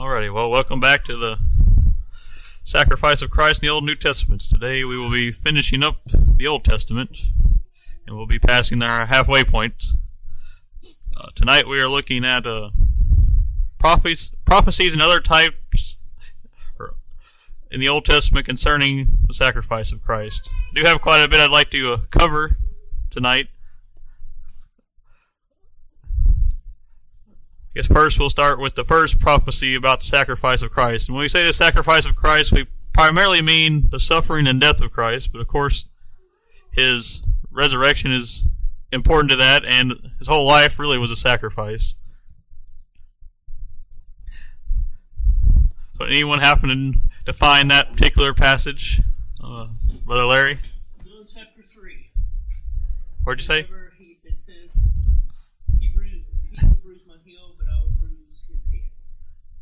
Alrighty, well, welcome back to the sacrifice of Christ in the Old New Testaments. Today we will be finishing up the Old Testament, and we'll be passing our halfway point. Uh, tonight we are looking at uh, prophecies, prophecies and other types in the Old Testament concerning the sacrifice of Christ. I do have quite a bit I'd like to uh, cover tonight. Guess first we'll start with the first prophecy about the sacrifice of Christ. And when we say the sacrifice of Christ, we primarily mean the suffering and death of Christ, but of course, his resurrection is important to that, and his whole life really was a sacrifice. So, anyone happen to find that particular passage, uh, Brother Larry? John chapter 3. Where'd you say? Whenever he, it says, he, bruised, he will bruise my heel, but I will bruise his head.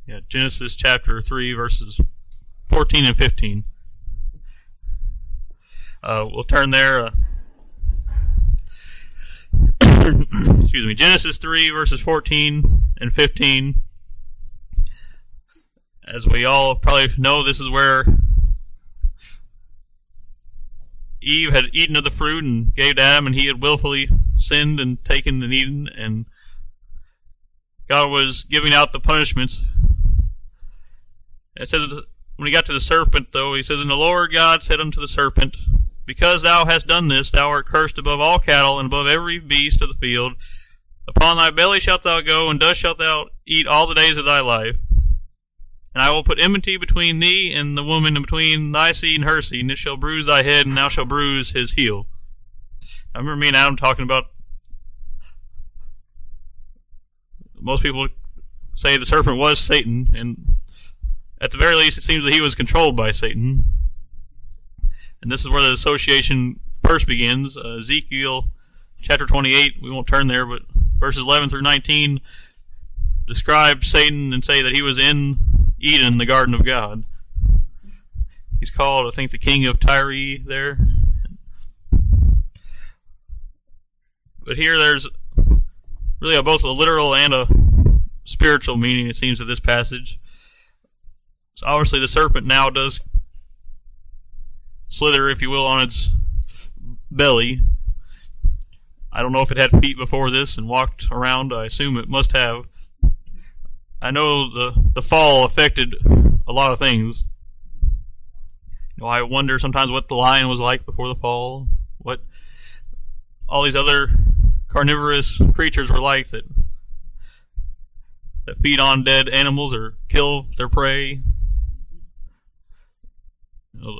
Yeah, Genesis chapter 3, verses 14 and 15. Uh, we'll turn there. Uh, excuse me, Genesis 3, verses 14 and 15. As we all probably know, this is where Eve had eaten of the fruit and gave to Adam, and he had willfully sinned and taken and eaten, and God was giving out the punishments. It says when he got to the serpent, though, he says, And the Lord God said unto the serpent, Because thou hast done this, thou art cursed above all cattle and above every beast of the field. Upon thy belly shalt thou go, and dust shalt thou eat all the days of thy life. And I will put enmity between thee and the woman, and between thy seed and her seed, and it shall bruise thy head, and thou shalt bruise his heel. I remember me and Adam talking about. Most people say the serpent was Satan, and at the very least, it seems that he was controlled by Satan. And this is where the association first begins. Uh, Ezekiel chapter 28, we won't turn there, but verses 11 through 19 describe Satan and say that he was in Eden, the garden of God. He's called, I think, the king of Tyre there. But here there's really a, both a literal and a spiritual meaning, it seems, to this passage. So obviously, the serpent now does slither, if you will, on its belly. I don't know if it had feet before this and walked around. I assume it must have. I know the the fall affected a lot of things. You know, I wonder sometimes what the lion was like before the fall, what all these other carnivorous creatures were like that that feed on dead animals or kill their prey.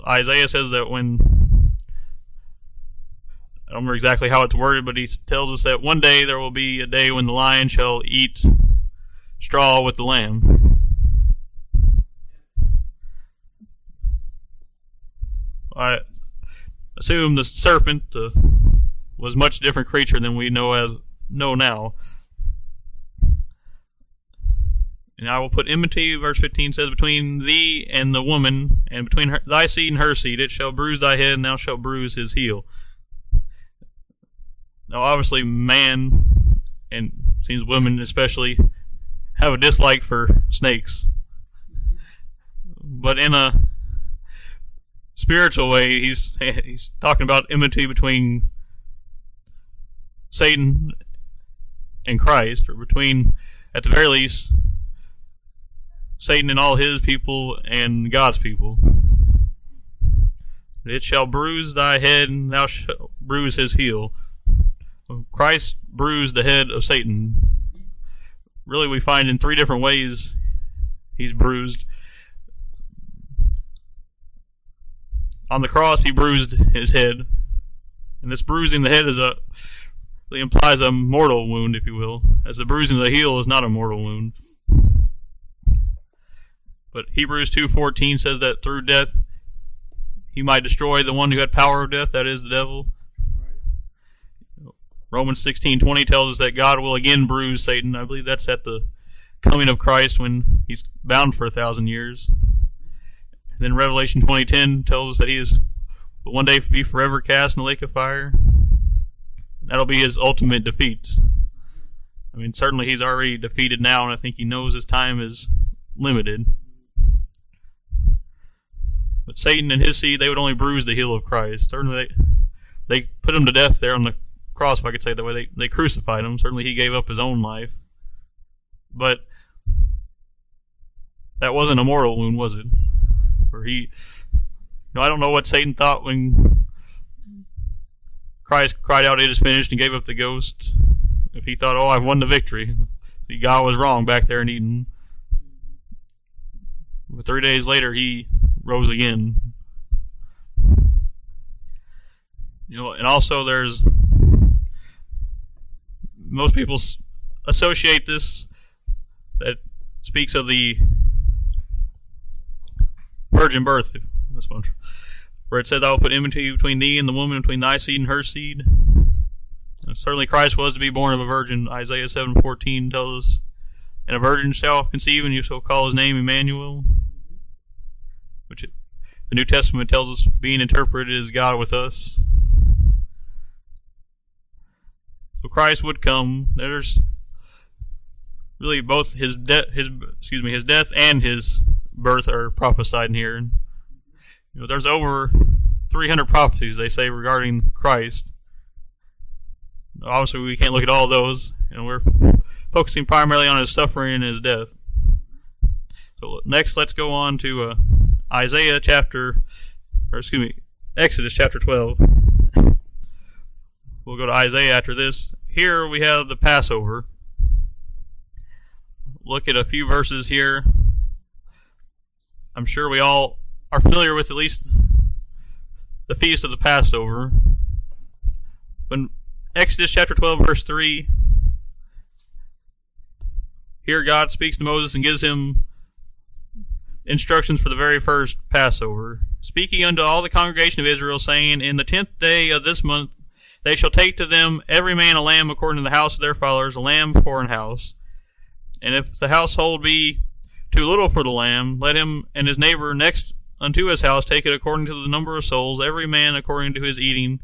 Isaiah says that when I don't remember exactly how it's worded, but he tells us that one day there will be a day when the lion shall eat straw with the lamb. I assume the serpent uh, was much different creature than we know as know now. And I will put enmity, verse 15 says, between thee and the woman, and between her, thy seed and her seed. It shall bruise thy head, and thou shalt bruise his heel. Now, obviously, man, and seems women especially, have a dislike for snakes. But in a spiritual way, he's he's talking about enmity between Satan and Christ, or between, at the very least, Satan and all his people and God's people. It shall bruise thy head, and thou shalt bruise his heel. Christ bruised the head of Satan. Really, we find in three different ways he's bruised. On the cross, he bruised his head, and this bruising the head is a really implies a mortal wound, if you will, as the bruising of the heel is not a mortal wound. But Hebrews 2:14 says that through death he might destroy the one who had power of death, that is the devil. Romans 16:20 tells us that God will again bruise Satan. I believe that's at the coming of Christ when he's bound for a thousand years. And then Revelation 20:10 tells us that he is will one day be forever cast in the lake of fire. That'll be his ultimate defeat. I mean, certainly he's already defeated now, and I think he knows his time is limited. But Satan and his seed, they would only bruise the heel of Christ. Certainly, they, they put him to death there on the cross, if I could say it that way. They, they crucified him. Certainly, he gave up his own life. But that wasn't a mortal wound, was it? Or he, you know, I don't know what Satan thought when Christ cried out, "It is finished," and gave up the ghost. If he thought, "Oh, I've won the victory," God was wrong back there in Eden. But three days later, he rose again. You know, and also there's most people associate this that speaks of the virgin birth. That's one where it says, "I will put enmity between thee and the woman, between thy seed and her seed." And certainly, Christ was to be born of a virgin. Isaiah seven fourteen tells us, "And a virgin shall conceive, and you shall call his name Emmanuel." Which it, the New Testament tells us being interpreted is God with us. So Christ would come. There's really both his death, his excuse me, his death and his birth are prophesied in here. And, you know, there's over 300 prophecies they say regarding Christ. Obviously, we can't look at all those, and we're focusing primarily on his suffering and his death. So next, let's go on to uh, Isaiah chapter, or excuse me, Exodus chapter 12. We'll go to Isaiah after this. Here we have the Passover. Look at a few verses here. I'm sure we all are familiar with at least the feast of the Passover. When Exodus chapter 12, verse 3, here God speaks to Moses and gives him instructions for the very first Passover. Speaking unto all the congregation of Israel, saying, In the tenth day of this month they shall take to them every man a lamb according to the house of their fathers, a lamb for an house. And if the household be too little for the lamb, let him and his neighbor next unto his house take it according to the number of souls, every man according to his eating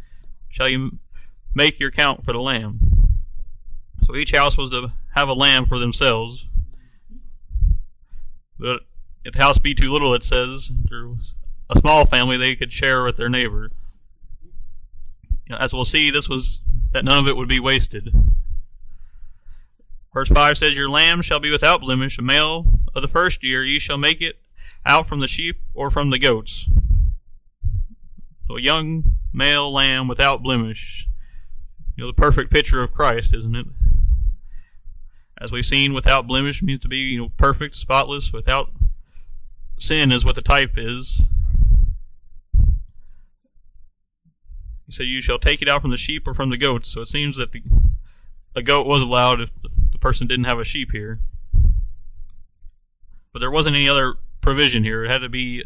shall you make your count for the lamb. So each house was to have a lamb for themselves. But if the house be too little, it says, a small family they could share with their neighbor. You know, as we'll see, this was that none of it would be wasted. Verse 5 says, Your lamb shall be without blemish, a male of the first year. Ye shall make it out from the sheep or from the goats. So a young male lamb without blemish. You know, the perfect picture of Christ, isn't it? As we've seen, without blemish means to be, you know, perfect, spotless, without sin is what the type is. He said, You shall take it out from the sheep or from the goats. So it seems that the, a goat was allowed if the person didn't have a sheep here. But there wasn't any other provision here. It had to be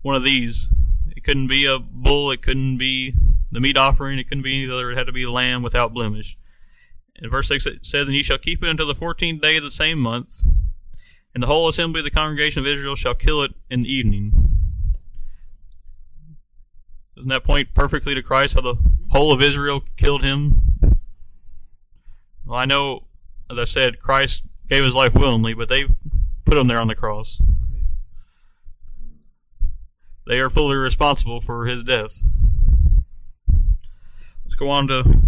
one of these. It couldn't be a bull. It couldn't be the meat offering. It couldn't be any other. It had to be a lamb without blemish. In verse 6 it says, And ye shall keep it until the fourteenth day of the same month, and the whole assembly of the congregation of Israel shall kill it in the evening. Doesn't that point perfectly to Christ, how the whole of Israel killed him? Well, I know, as I said, Christ gave his life willingly, but they put him there on the cross. They are fully responsible for his death. Let's go on to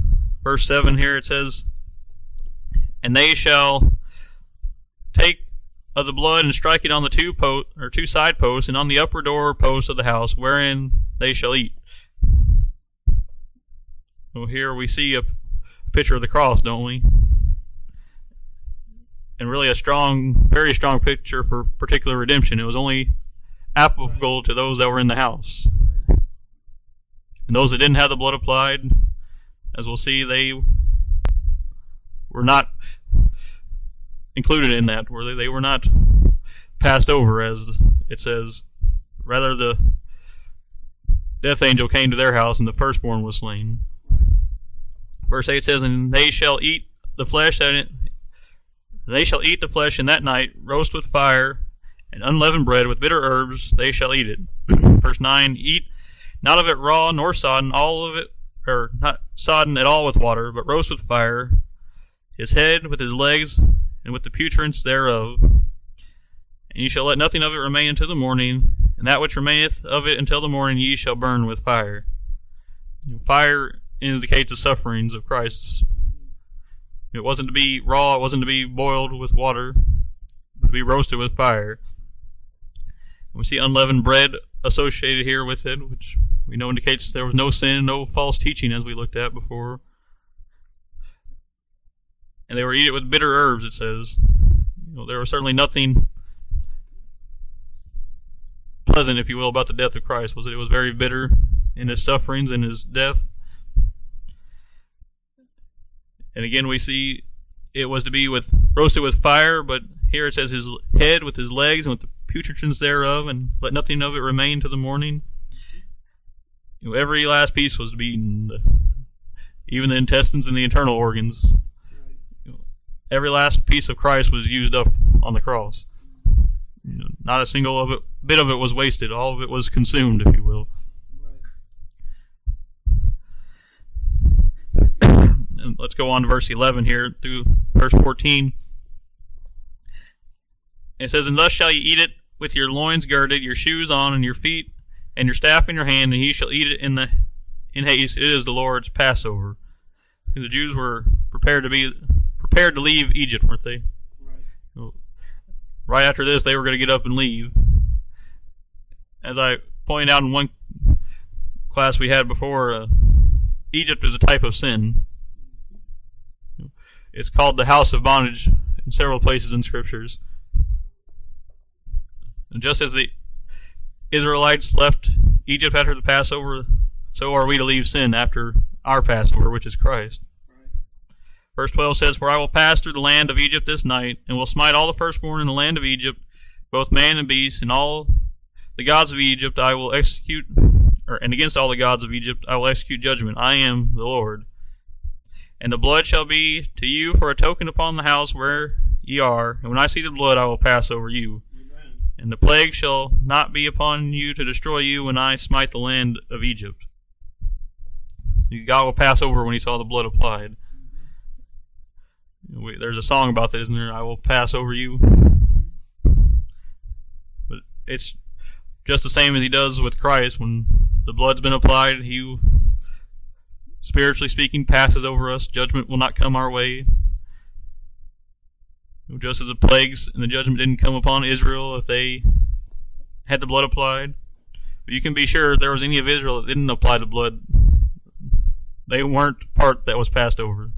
verse 7 here. It says, And they shall take of the blood and strike it on the two post or two side posts and on the upper door post of the house wherein they shall eat. Well, here we see a, a picture of the cross, don't we? And really a strong, very strong picture for particular redemption. It was only applicable to those that were in the house. And those that didn't have the blood applied, as we'll see, they were not included in that, were they? They were not passed over, as it says. Rather, the death angel came to their house, and the firstborn was slain. Verse 8 says, And they shall eat the flesh that it, they shall eat the flesh in that night, roast with fire, and unleavened bread with bitter herbs, they shall eat it. Verse 9, Eat not of it raw nor sodden, all of it, or not sodden at all with water, but roast with fire, his head with his legs, and with the purtenance thereof. And ye shall let nothing of it remain until the morning, and that which remaineth of it until the morning ye shall burn with fire. Fire indicates the sufferings of Christ. It wasn't to be raw, it wasn't to be boiled with water, but to be roasted with fire. And We see unleavened bread associated here with it, which we know indicates there was no sin, no false teaching, as we looked at before. And they were eat it with bitter herbs, it says. You know, there was certainly nothing pleasant, if you will, about the death of Christ. Was it? It was very bitter in his sufferings and his death. And again, we see it was to be with roasted with fire, but here it says his head with his legs and with the purtenance thereof, and let nothing of it remain to the morning. You know, every last piece was to be eaten, even the intestines and the internal organs. Every last piece of Christ was used up on the cross. You know, not a single of it, bit of it was wasted. All of it was consumed, if you will. and let's go on to verse 11 here through verse 14. It says, And thus shall ye eat it with your loins girded, your shoes on, and your feet, and your staff in your hand, and ye shall eat it in the in haste. It is the Lord's Passover. The Jews were prepared to be prepared to leave Egypt, weren't they? Right. Right after this, they were going to get up and leave. As I pointed out in one class we had before, uh, Egypt is a type of sin. It's called the house of bondage in several places in scriptures. And just as the Israelites left Egypt after the Passover, so are we to leave sin after our Passover, which is Christ. Verse 12 says, For I will pass through the land of Egypt this night, and will smite all the firstborn in the land of Egypt, both man and beast, and all the gods of Egypt I will execute, or, and against all the gods of Egypt I will execute judgment. I am the Lord. And the blood shall be to you for a token upon the house where ye are, and when I see the blood I will pass over you. Amen. And the plague shall not be upon you to destroy you when I smite the land of Egypt. God will pass over when he saw the blood applied. We, there's a song about that, isn't there? I will pass over you. But it's just the same as he does with Christ. When the blood's been applied, he, spiritually speaking, passes over us. Judgment will not come our way. Just as the plagues and the judgment didn't come upon Israel if they had the blood applied. But you can be sure if there was any of Israel that didn't apply the blood, they weren't part that was passed over.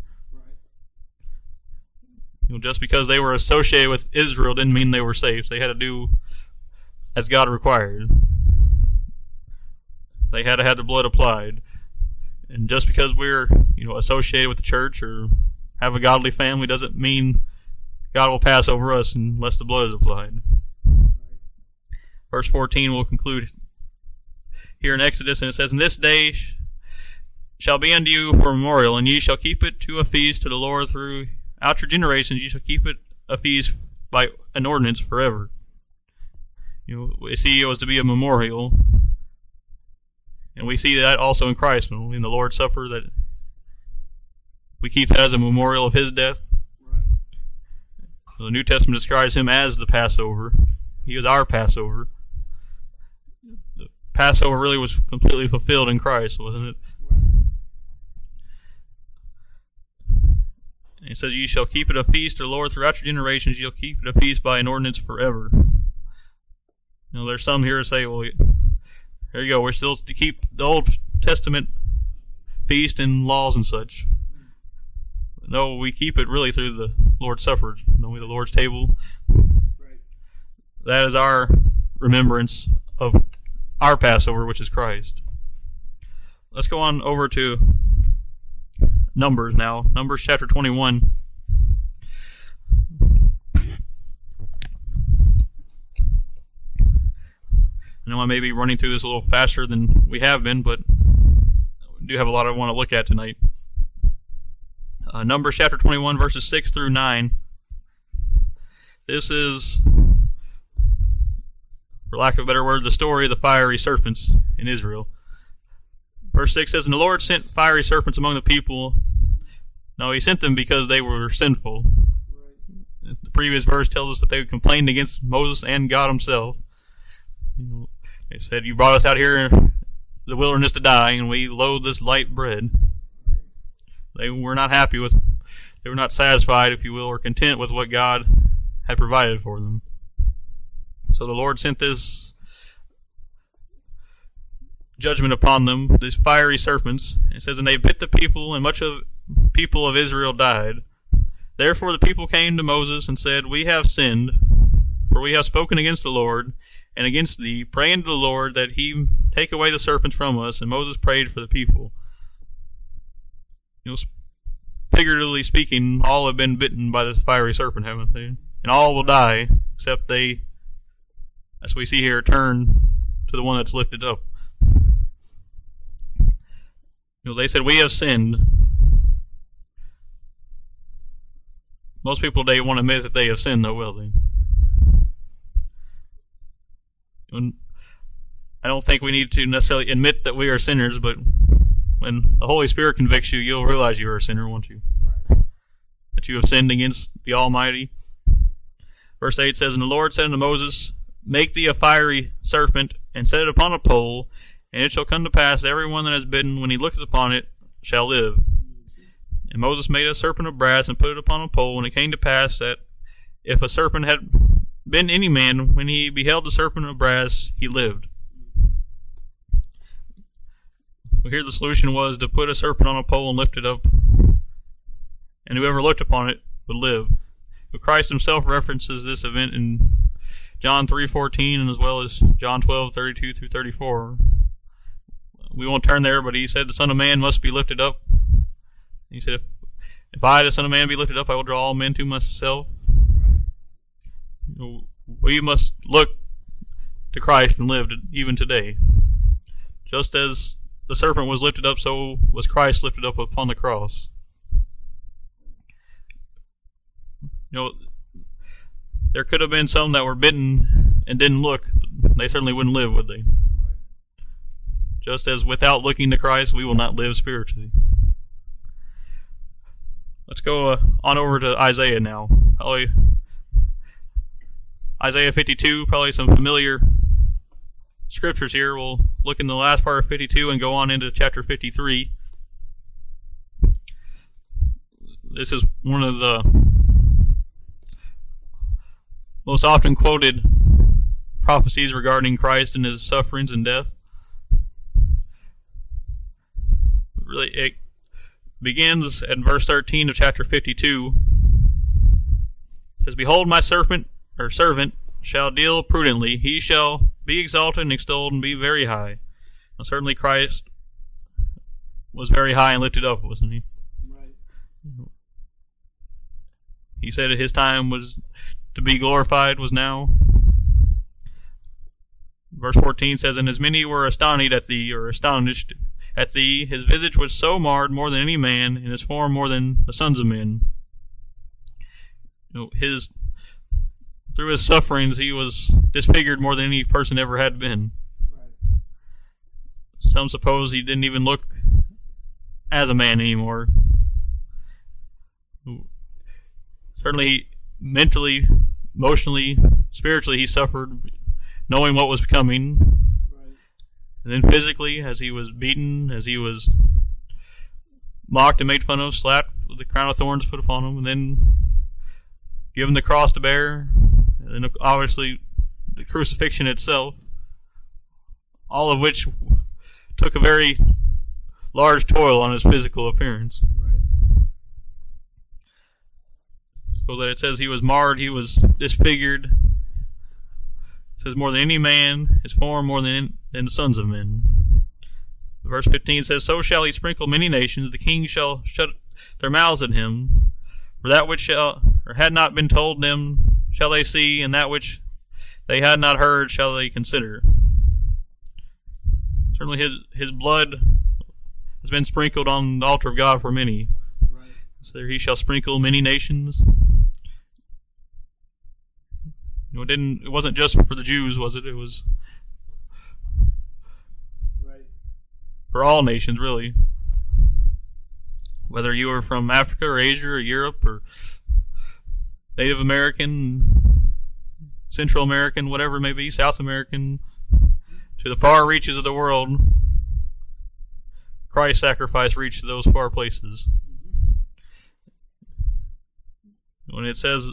Know, just because they were associated with Israel didn't mean they were safe. They had to do as God required. They had to have the blood applied. And just because we're, you know, associated with the church or have a godly family doesn't mean God will pass over us unless the blood is applied. Verse 14 will conclude here in Exodus, and it says, In this day shall be unto you for a memorial, and ye shall keep it to a feast to the Lord throughout your generations. Ye shall keep it a feast by an ordinance forever. You know, we see it was to be a memorial, and we see that also in Christ in the Lord's Supper that we keep that as a memorial of His death. Right. The New Testament describes Him as the Passover. He is our Passover. The Passover really was completely fulfilled in Christ, wasn't it? It says, Ye shall keep it a feast the Lord throughout your generations. You'll keep it a feast by an ordinance forever. You know, there's some here that say, well, here you go. We're still to keep the Old Testament feast and laws and such. No, we keep it really through the Lord's Supper, don't we? The Lord's table. That is our remembrance of our Passover, which is Christ. Let's go on over to Numbers now. Numbers chapter 21. I know I may be running through this a little faster than we have been, but we do have a lot I want to look at tonight. Uh, Numbers chapter 21, verses 6 through 9. This is, for lack of a better word, the story of the fiery serpents in Israel. Verse 6 says, And the Lord sent fiery serpents among the people. No, he sent them because they were sinful. Right. previous verse tells us that they complained against Moses and God Himself. They said, "You brought us out here in the wilderness to die, and we loathe this light bread." They were not happy with, they were not satisfied, if you will, or content with what God had provided for them. So the Lord sent this judgment upon them, these fiery serpents. It says, and they bit the people, and much of people of Israel died. Therefore the people came to Moses and said, We have sinned, for we have spoken against the Lord and against thee, praying to the Lord that he take away the serpents from us. And Moses prayed for the people. You know, figuratively speaking, all have been bitten by this fiery serpent, haven't they? And all will die, except they, as we see here, turn to the one that's lifted up. Know, they said, We have sinned. Most people today won't admit that they have sinned, though, will they? I don't think we need to necessarily admit that we are sinners, but when the Holy Spirit convicts you, you'll realize you are a sinner, won't you? That you have sinned against the Almighty. Verse 8 says, And the Lord said unto Moses, Make thee a fiery serpent, and set it upon a pole, and it shall come to pass every one that has bidden, when he looketh upon it, shall live. And Moses made a serpent of brass and put it upon a pole, and it came to pass that if a serpent had been any man, when he beheld the serpent of brass, he lived. So here the solution was to put a serpent on a pole and lift it up, and whoever looked upon it would live. But Christ himself references this event in John 3:14 and as well as John 12:32 through 34. We won't turn there, but he said the Son of Man must be lifted up. He said, if, if I, the Son of Man, be lifted up, I will draw all men to myself. We must look to Christ and live even today. Just as the serpent was lifted up, so was Christ lifted up upon the cross. You know, there could have been some that were bitten and didn't look, they certainly wouldn't live, would they? Just as without looking to Christ, we will not live spiritually. Let's go uh, on over to Isaiah now. Probably Isaiah 52, probably some familiar scriptures here. We'll look in the last part of 52 and go on into chapter 53. This is one of the most often quoted prophecies regarding Christ and his sufferings and death. Really, it begins at verse 13 of chapter 52. It says, Behold, my serpent, or servant, shall deal prudently. He shall be exalted and extolled and be very high. Now, certainly Christ was very high and lifted up, wasn't he? Right. He said his time was to be glorified was now. Verse 14 says, And as many were astonished at thee, or astonished at thee, his visage was so marred more than any man, and his form more than the sons of men. You know, his through his sufferings he was disfigured more than any person ever had been. Right. Some suppose he didn't even look as a man anymore. Certainly, mentally, emotionally, spiritually, he suffered, knowing what was coming. And then physically, as he was beaten, as he was mocked and made fun of, slapped with the crown of thorns put upon him, and then given the cross to bear, and then obviously the crucifixion itself, all of which took a very large toll on his physical appearance. Right. So that it says he was marred, he was disfigured. Says more than any man, is form more than, than the sons of men. Verse 15 says, So shall he sprinkle many nations, the kings shall shut their mouths at him. For that which shall, or had not been told them shall they see, and that which they had not heard shall they consider. Certainly his, his blood has been sprinkled on the altar of God for many. Right. So he shall sprinkle many nations. You know, it didn't. It wasn't just for the Jews, was it? It was Right. for all nations, really. Whether you were from Africa or Asia or Europe or Native American, Central American, whatever it may be, South American, to the far reaches of the world, Christ's sacrifice reached those far places. Mm-hmm. When it says,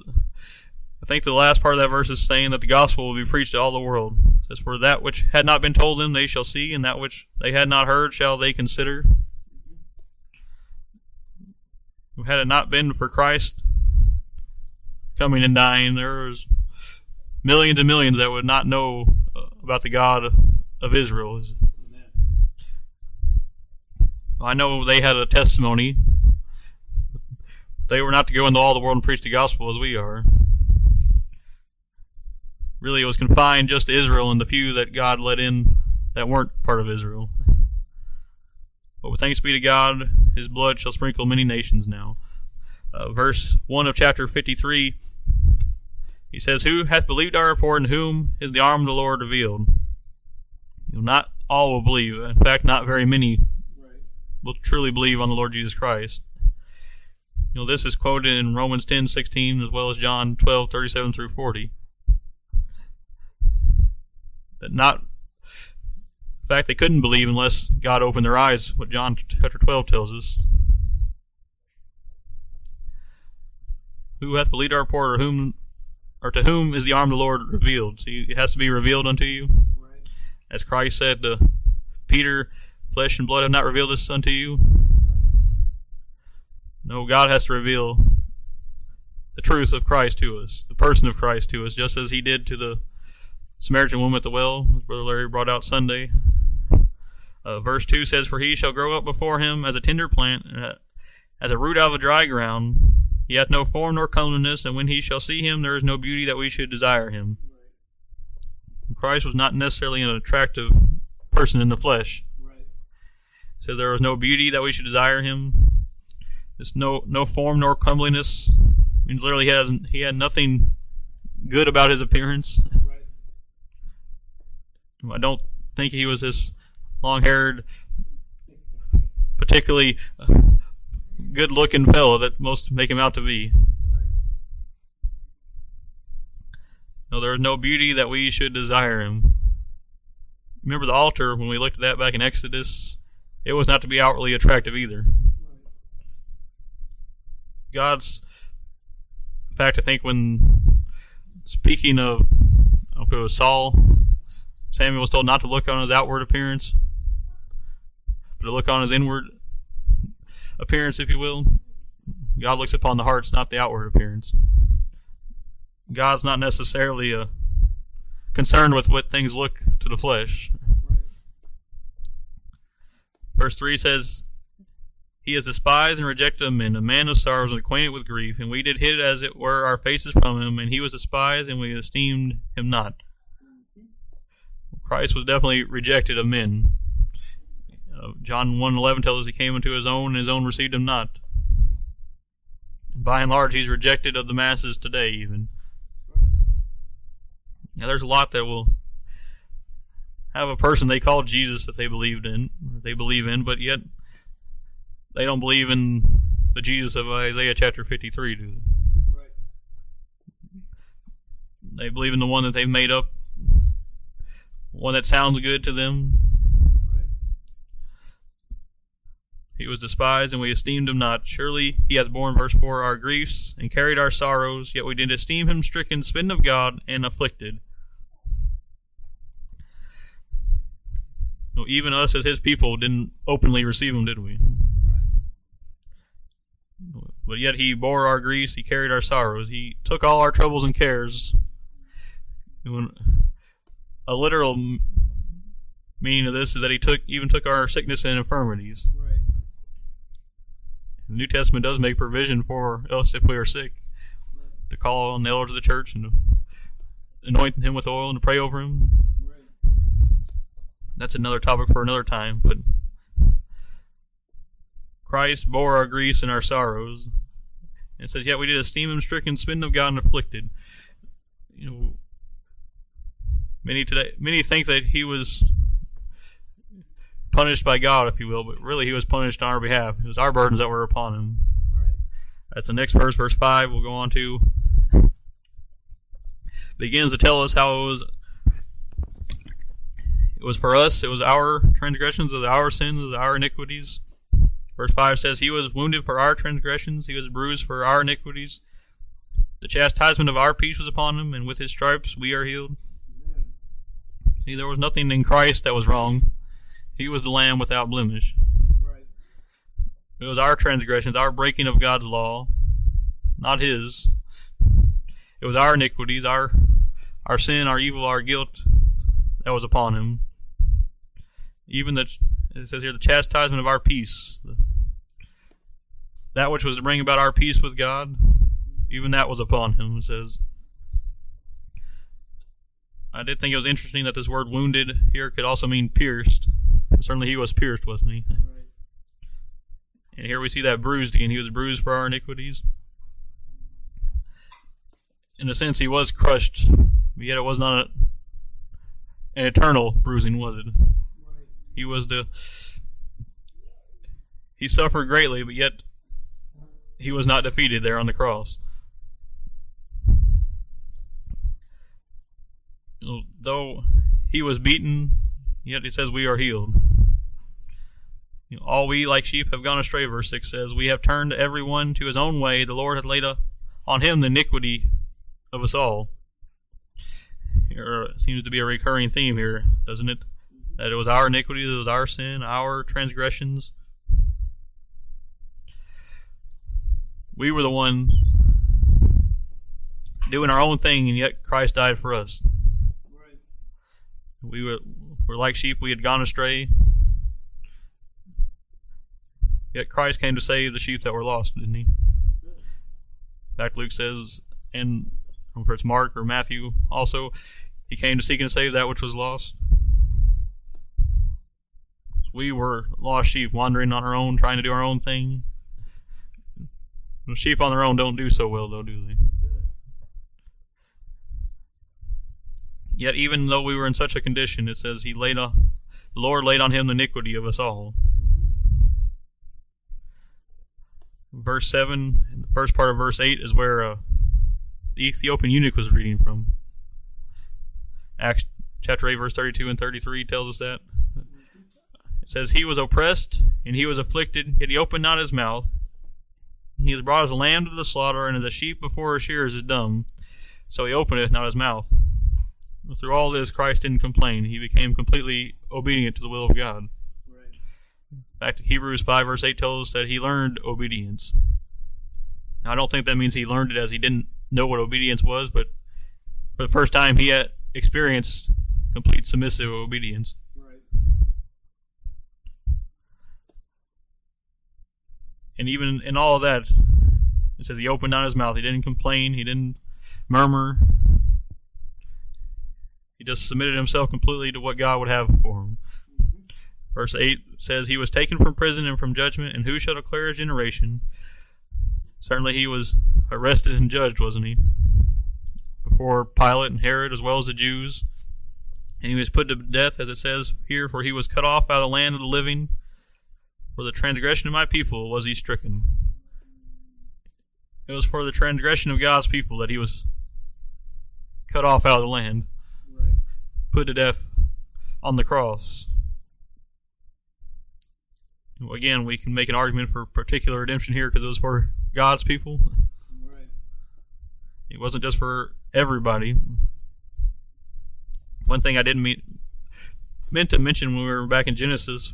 I think the last part of that verse is saying that the gospel will be preached to all the world. It says, For that which had not been told them they shall see, and that which they had not heard shall they consider. Had it not been for Christ coming and dying, there was millions and millions that would not know uh, about the God of Israel. I know they had a testimony. They were not to go into all the world and preach the gospel as we are. Really, it was confined just to Israel and the few that God let in that weren't part of Israel. But with thanks be to God, his blood shall sprinkle many nations now. Uh, verse 1 of chapter 53, he says, Who hath believed our report, and whom is the arm of the Lord revealed? You know, not all will believe. In fact, not very many will truly believe on the Lord Jesus Christ. You know, this is quoted in Romans 10, 16, as well as John 12, 37 through 40. Not, in fact, they couldn't believe unless God opened their eyes, what John chapter 12 tells us. Who hath believed our report, or whom, or to whom is the arm of the Lord revealed? See, it has to be revealed unto you. Right. As Christ said to Peter, flesh and blood have not revealed this unto you. No, God has to reveal the truth of Christ to us, the person of Christ to us, just as He did to the Samaritan woman at the well, as Brother Larry brought out Sunday. Uh, verse 2 says, For he shall grow up before him as a tender plant, uh, as a root out of a dry ground. He hath no form nor comeliness, and when he shall see him, there is no beauty that we should desire him. Christ was not necessarily an attractive person in the flesh. Right. Says there was no beauty that we should desire him. There's no no form nor comeliness. I mean, literally, he has he had nothing good about his appearance. I don't think he was this long-haired, particularly uh, good-looking fellow that most make him out to be. No, there is no beauty that we should desire him. Remember the altar when we looked at that back in Exodus? It was not to be outwardly attractive either. God's in fact, I think when speaking of, I it was Saul, Samuel was told not to look on his outward appearance, but to look on his inward appearance, if you will. God looks upon the hearts, not the outward appearance. God's not necessarily uh, concerned with what things look to the flesh. Verse 3 says, He is despised and rejected of men, a man of sorrows and acquainted with grief, and we did hid as it were our faces from him, and he was despised, and we esteemed him not. Christ was definitely rejected of men. Uh, John 1.11 tells us he came into his own, and his own received him not. By and large, he's rejected of the masses today, even. Yeah, there's a lot that will have a person they call Jesus that they believed in, they believe in, but yet they don't believe in the Jesus of Isaiah chapter 53, do they? Right. They believe in the one that they've made up, one that sounds good to them. Right. He was despised, and we esteemed him not. Surely he hath borne, verse 4, our griefs, and carried our sorrows, yet we did esteem him stricken, smitten of God, and afflicted. No, even us as his people didn't openly receive him, did we? Right. But yet he bore our griefs, he carried our sorrows, he took all our troubles and cares. When- A literal m- meaning of this is that he took even took our sickness and infirmities. Right. The New Testament does make provision for us if we are sick to call on the elders of the church and anoint him with oil and to pray over him. Right. That's another topic for another time, but Christ bore our griefs and our sorrows. And it says, Yet we did esteem him stricken, smitten of God, and afflicted. You know, many today, many think that he was punished by God, if you will, but really he was punished on our behalf. It was our burdens that were upon him. Right. That's the next verse, verse 5, we'll go on to. begins to tell us how it was it was for us, it was our transgressions, it was our sins, it was our iniquities. Verse 5 says, He was wounded for our transgressions, He was bruised for our iniquities. The chastisement of our peace was upon Him, and with His stripes we are healed. See, there was nothing in Christ that was wrong. He was the Lamb without blemish. Right. It was our transgressions, our breaking of God's law, not His. It was our iniquities, our our sin, our evil, our guilt that was upon Him. Even the it says here the chastisement of our peace, that which was to bring about our peace with God, even that was upon Him. It says. I did think it was interesting that this word wounded here could also mean pierced. Certainly he was pierced, wasn't he? Right. And here we see that bruised again. He was bruised for our iniquities. In a sense, he was crushed, but yet it was not a, an eternal bruising, was it? Right. He was the. He suffered greatly, but yet he was not defeated there on the cross. Though he was beaten, yet it says we are healed. You know, all we like sheep have gone astray, verse 6 says, We have turned every one to his own way. The Lord hath laid on him the iniquity of us all. Here seems to be a recurring theme here, doesn't it? That it was our iniquity, it was our sin, our transgressions. We were the one doing our own thing, and yet Christ died for us. We were, were like sheep, we had gone astray. Yet Christ came to save the sheep that were lost, didn't he? In fact, Luke says, and don't it's Mark or Matthew also, he came to seek and save that which was lost. We were lost sheep wandering on our own, trying to do our own thing. Sheep on their own don't do so well, though, do they? Yet, even though we were in such a condition, it says he laid on, the Lord laid on him the iniquity of us all. Verse seven, the first part of verse eight is where uh, the Ethiopian eunuch was reading from. Acts chapter eight, verse thirty-two and thirty-three tells us that. It says, He was oppressed and he was afflicted, yet he opened not his mouth. He is brought as a lamb to the slaughter, and as a sheep before her shearers is dumb, so he openeth not his mouth. Through all this, Christ didn't complain. He became completely obedient to the will of God. Right. In fact, Hebrews 5 verse 8 tells us that he learned obedience. Now, I don't think that means he learned it as he didn't know what obedience was, but for the first time he had experienced complete submissive obedience. Right. And even in all of that, it says he opened not his mouth. He didn't complain. He didn't murmur. He just submitted himself completely to what God would have for him. Verse 8 says, He was taken from prison and from judgment, and who shall declare his generation? Certainly he was arrested and judged, wasn't he? Before Pilate and Herod, as well as the Jews. And he was put to death, as it says here, for he was cut off out of the land of the living. For the transgression of my people was he stricken. It was for the transgression of God's people that he was cut off out of the land. Put to death on the cross. Again, we can make an argument for particular redemption here because it was for God's people. Right. It wasn't just for everybody. One thing I didn't mean, meant to mention when we were back in Genesis,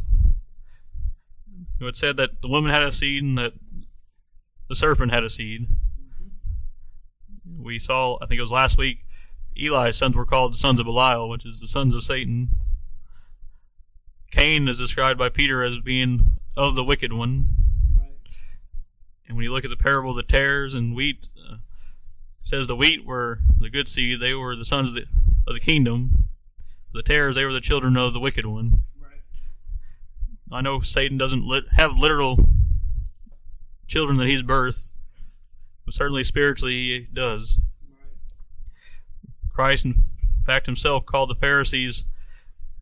it said that the woman had a seed and that the serpent had a seed. Mm-hmm. We saw, I think it was last week, Eli's sons were called the sons of Belial, which is the sons of Satan. Cain is described by Peter as being of the wicked one. Right. And when you look at the parable of the tares and wheat, uh, it says the wheat were the good seed; they were the sons of the, of the kingdom. The tares, they were the children of the wicked one. Right. I know Satan doesn't lit- have literal children that he's birthed, but certainly spiritually he does. Christ, in fact, himself called the Pharisees.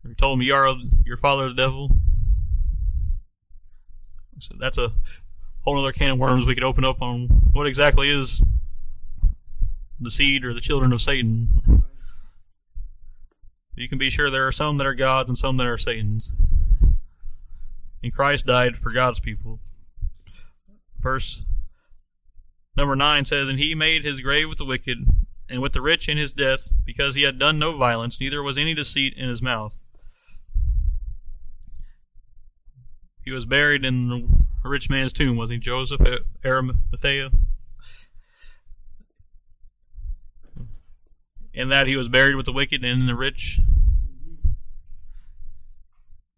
He told them, "You are your father, the devil." So that's a whole other can of worms we could open up on what exactly is the seed or the children of Satan. You can be sure there are some that are God's and some that are Satan's. And Christ died for God's people. Verse number 9 says, And he made his grave with the wicked, and with the rich in his death, because he had done no violence, neither was any deceit in his mouth. He was buried in a rich man's tomb, was he? Joseph, Arimathea. In that he was buried with the wicked and the rich.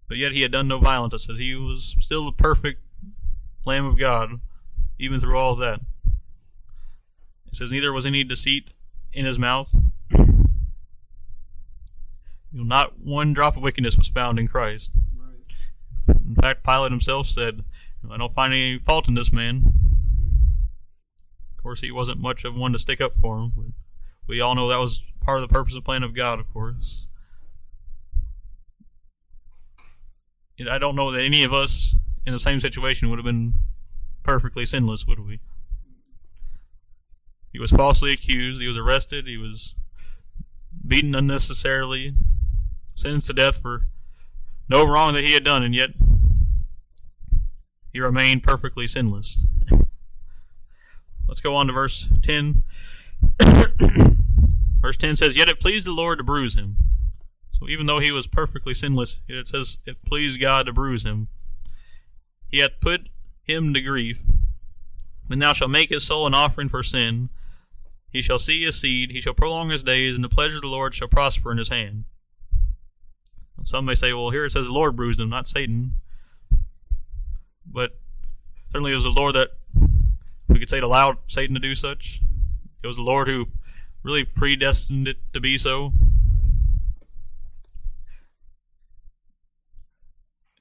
But yet he had done no violence. It says he was still the perfect Lamb of God, even through all that. It says neither was any deceit in his mouth. You know, not one drop of wickedness was found in Christ. Right. In fact, Pilate himself said, I don't find any fault in this man. Of course, he wasn't much of one to stick up for him, but we all know that was part of the purpose and plan of God, of course. And I don't know that any of us in the same situation would have been perfectly sinless, would we? He was falsely accused, he was arrested, he was beaten unnecessarily, sentenced to death for no wrong that he had done, and yet he remained perfectly sinless. Let's go on to verse 10. verse 10 says, Yet it pleased the Lord to bruise him. So even though he was perfectly sinless, it says it pleased God to bruise him. He hath put him to grief. And thou shalt make his soul an offering for sin. He shall see his seed, he shall prolong his days, and the pleasure of the Lord shall prosper in his hand. Some may say, well, here it says the Lord bruised him, not Satan. But certainly it was the Lord that we could say it allowed Satan to do such. It was the Lord who really predestined it to be so.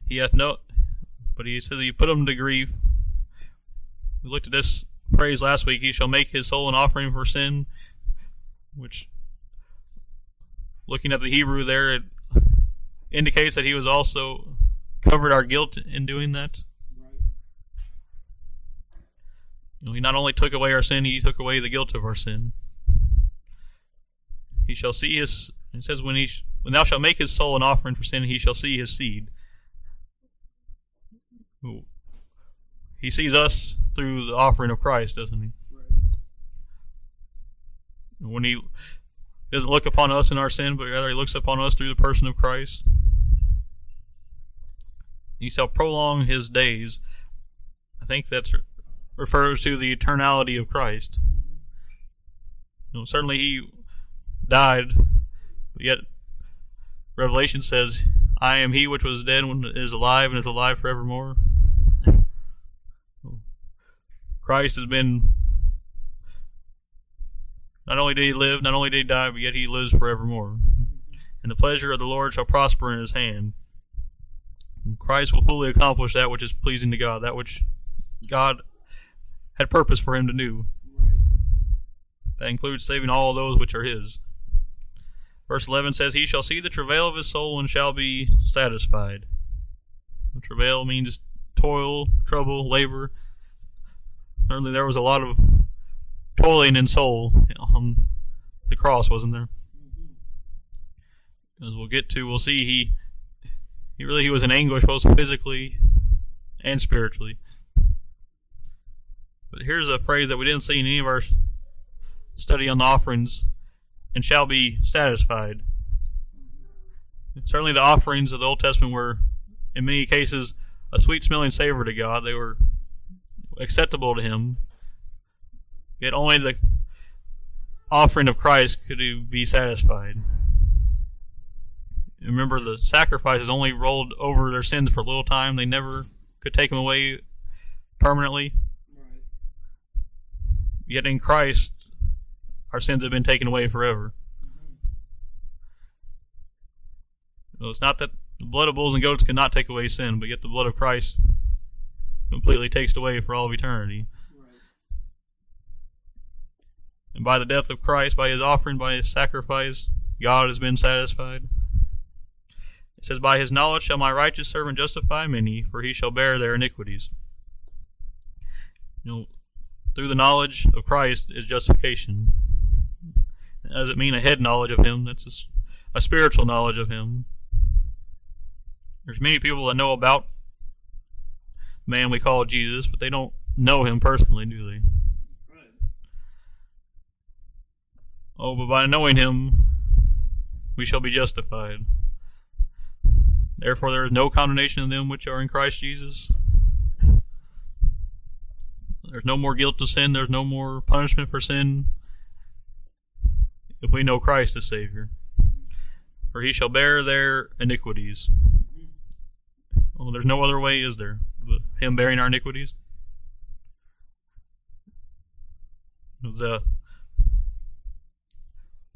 He hath no, but he says he put him to grief. We looked at this phrase last week. He shall make his soul an offering for sin, which, looking at the Hebrew there, it indicates that he was also covered our guilt in doing that. You know, he not only took away our sin, he took away the guilt of our sin. He shall see his. It says, "When he sh- when thou shalt make his soul an offering for sin, he shall see his seed." He sees us through the offering of Christ, doesn't he? Right. When he doesn't look upon us in our sin, but rather he looks upon us through the person of Christ. He shall prolong his days. I think that refers to the eternality of Christ. You know, certainly he died, but yet Revelation says, "I am he which was dead and is alive and is alive forevermore." Christ has been not only did he live, not only did he die, but yet he lives forevermore. And the pleasure of the Lord shall prosper in his hand. And Christ will fully accomplish that which is pleasing to God, that which God had purpose for him to do. That includes saving all those which are his. Verse 11 says, He shall see the travail of his soul and shall be satisfied. The travail means toil, trouble, labor. Certainly there was a lot of toiling in soul on the cross, wasn't there? As we'll get to, we'll see he he really he was in anguish both physically and spiritually. But here's a phrase that we didn't see in any of our study on the offerings, and shall be satisfied. Certainly, the offerings of the Old Testament were, in many cases, a sweet smelling savor to God. They were acceptable to Him. Yet only the offering of Christ could be satisfied. Remember, the sacrifices only rolled over their sins for a little time. They never could take them away permanently. Right. Yet in Christ, our sins have been taken away forever. Mm-hmm. So it's not that the blood of bulls and goats cannot take away sin, but yet the blood of Christ completely takes away for all of eternity. Right. And by the death of Christ, by his offering, by his sacrifice, God has been satisfied. It says, By his knowledge shall my righteous servant justify many, for he shall bear their iniquities. You know, through the knowledge of Christ is justification. doesn't mean a head knowledge of Him. That's a spiritual knowledge of Him. There's many people that know about man we call Jesus, but they don't know Him personally, do they? Right. Oh, but by knowing Him, we shall be justified. Therefore, there is no condemnation in them which are in Christ Jesus. There's no more guilt to sin. There's no more punishment for sin. If we know Christ as Savior, for He shall bear their iniquities. Well, there's no other way, is there? Him bearing our iniquities. The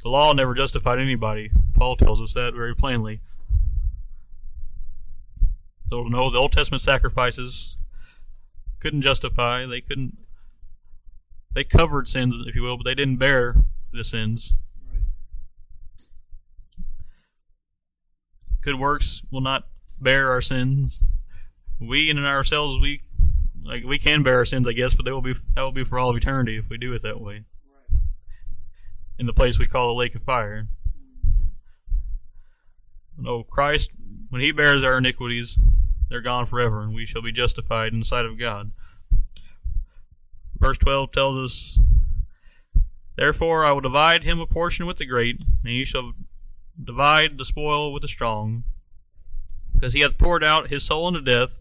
the law never justified anybody. Paul tells us that very plainly. So no, the Old Testament sacrifices couldn't justify. They couldn't. They covered sins, if you will, but they didn't bear the sins. Good works will not bear our sins. We in ourselves, we like we can bear our sins, I guess, but they will be that will be for all of eternity if we do it that way. Right. In the place we call the lake of fire. No, Christ, when He bears our iniquities, they're gone forever, and we shall be justified in the sight of God. Verse 12 tells us, Therefore I will divide him a portion with the great, and he shall divide the spoil with the strong. Because he hath poured out his soul unto death,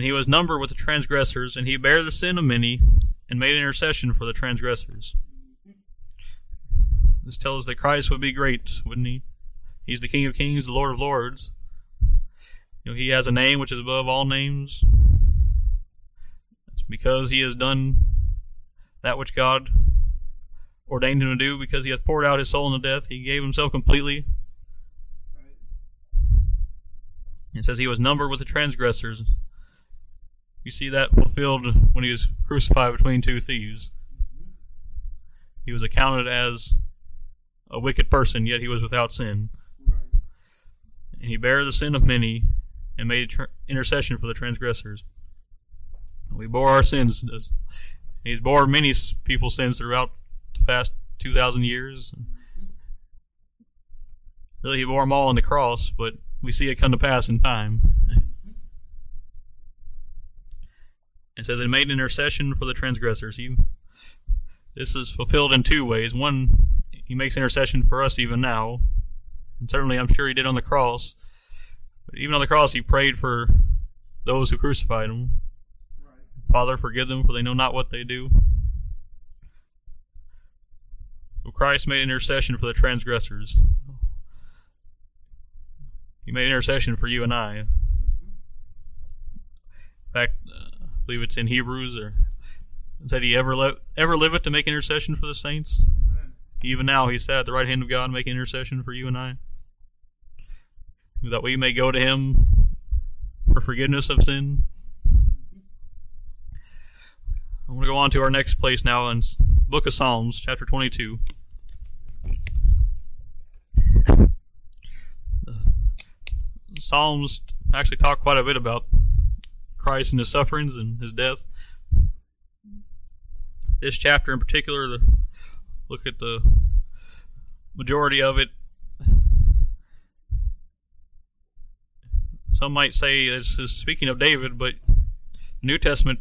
and he was numbered with the transgressors, and he bare the sin of many, and made intercession for the transgressors. This tells us that Christ would be great, wouldn't he? He's the King of Kings, the Lord of Lords. You know, he has a name which is above all names. It's because he has done that which God ordained him to do, because he hath poured out his soul unto death. He gave himself completely. It says he was numbered with the transgressors. You see that fulfilled when he was crucified between two thieves. He was accounted as a wicked person, yet he was without sin. And he bare the sin of many and made tr- intercession for the transgressors. We bore our sins. He's bore many people's sins throughout the past 2,000 years. Really, he bore them all on the cross, but we see it come to pass in time. It says, "And made intercession for the transgressors." He, this is fulfilled in two ways. One, he makes intercession for us even now, and certainly I'm sure he did on the cross. But even on the cross, he prayed for those who crucified him. Right. Father, forgive them, for they know not what they do. So Christ made intercession for the transgressors. He made intercession for you and I. In fact, uh, believe it's in Hebrews, or said he ever ever liveth to make intercession for the saints. Amen. Even now, he sat at the right hand of God, making intercession for you and I, that we may go to him for forgiveness of sin. I'm going to go on to our next place now in Book of Psalms, chapter 22. The Psalms actually talk quite a bit about Christ and his sufferings and his death. This chapter in particular, the, look at the majority of it. Some might say this is speaking of David, but the New Testament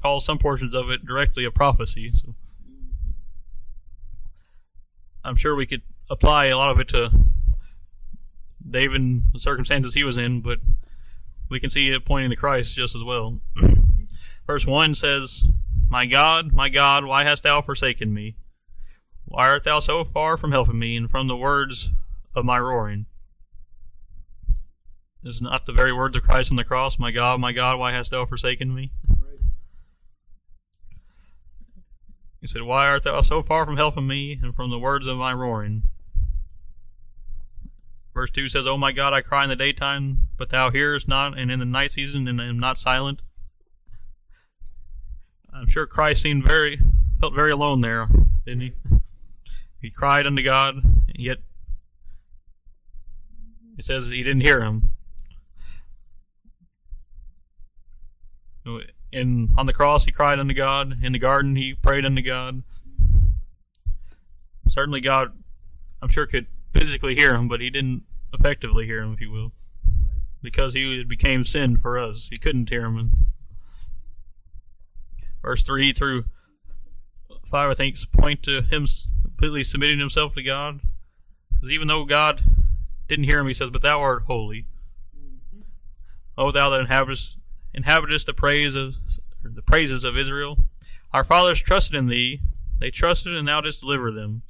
calls some portions of it directly a prophecy. So I'm sure we could apply a lot of it to David and the circumstances he was in, but we can see it pointing to Christ just as well. Verse 1 says, My God, my God, why hast thou forsaken me? Why art thou so far from helping me and from the words of my roaring? Is not the very words of Christ on the cross, My God, my God, why hast thou forsaken me? He said, Why art thou so far from helping me and from the words of my roaring? Verse 2 says, Oh my God, I cry in the daytime, but thou hearest not, and in the night season, and am not silent. I'm sure Christ seemed very, felt very alone there, didn't he? He cried unto God, yet it says he didn't hear him. In on the cross, he cried unto God. In the garden, he prayed unto God. Certainly, God, I'm sure, could physically hear him, but he didn't effectively hear him, if you will, because he became sin for us. He couldn't hear him. And verse 3 through 5, I think, point to him completely submitting himself to God. Because even though God didn't hear him, he says, But thou art holy. O thou that inhabitest, inhabitest the praise of the praises of Israel. Our fathers trusted in thee, they trusted and thou didst deliver them.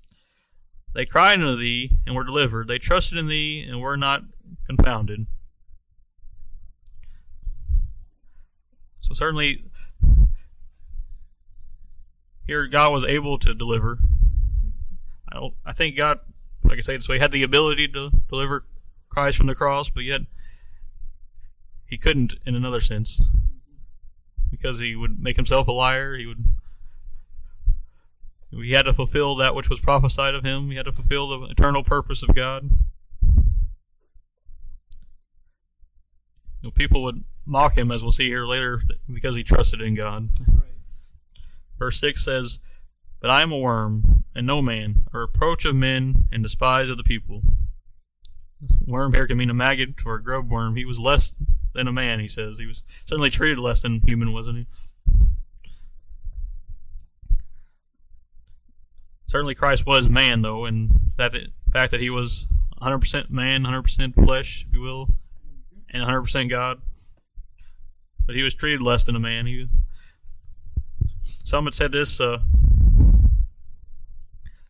They cried unto thee and were delivered. They trusted in thee and were not confounded. So certainly here God was able to deliver. I don't I think God like I say this way had the ability to deliver Christ from the cross, but yet he couldn't in another sense. Because he would make himself a liar, he would he had to fulfill that which was prophesied of him. He had to fulfill the eternal purpose of God. You know, people would mock him, as we'll see here later, because he trusted in God. Verse 6 says, But I am a worm, and no man, a reproach of men, and despise of the people. Worm here can mean a maggot or a grub worm. He was less than a man, he says. He was certainly treated less than human, wasn't he? Certainly Christ was man, though, and that the fact that he was 100% man, 100% flesh, if you will, and 100% God. But he was treated less than a man. He, some had said this, uh,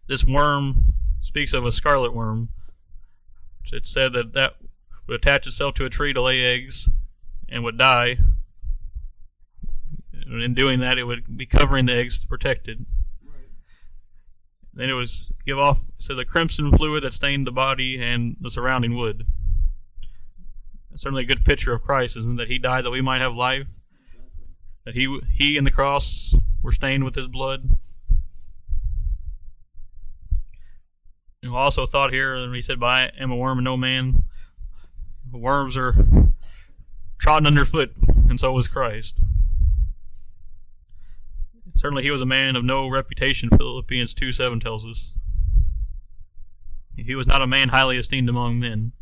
this worm speaks of a scarlet worm. It said that that would attach itself to a tree to lay eggs and would die. And in doing that, it would be covering the eggs to protect it. Then it was give off says a crimson fluid that stained the body and the surrounding wood. certainly a good picture of Christ, isn't that he died that we might have life? That he he and the cross were stained with his blood. Know, also thought here, and he said, "By I am a worm and no man." Worms are trodden underfoot, and so was Christ. Certainly, he was a man of no reputation. Philippians two seven tells us he was not a man highly esteemed among men.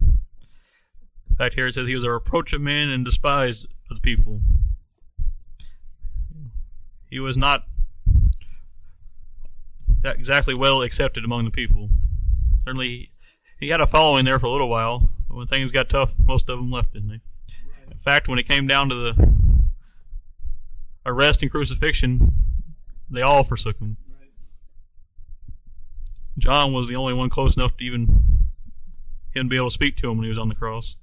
In fact, here it says he was a reproach of men and despised of the people. He was not exactly well accepted among the people. Certainly, he had a following there for a little while, but when things got tough, most of them left, didn't they? In fact, when it came down to the arrest and crucifixion, they all forsook him. John was the only one close enough to even him be able to speak to him when he was on the cross.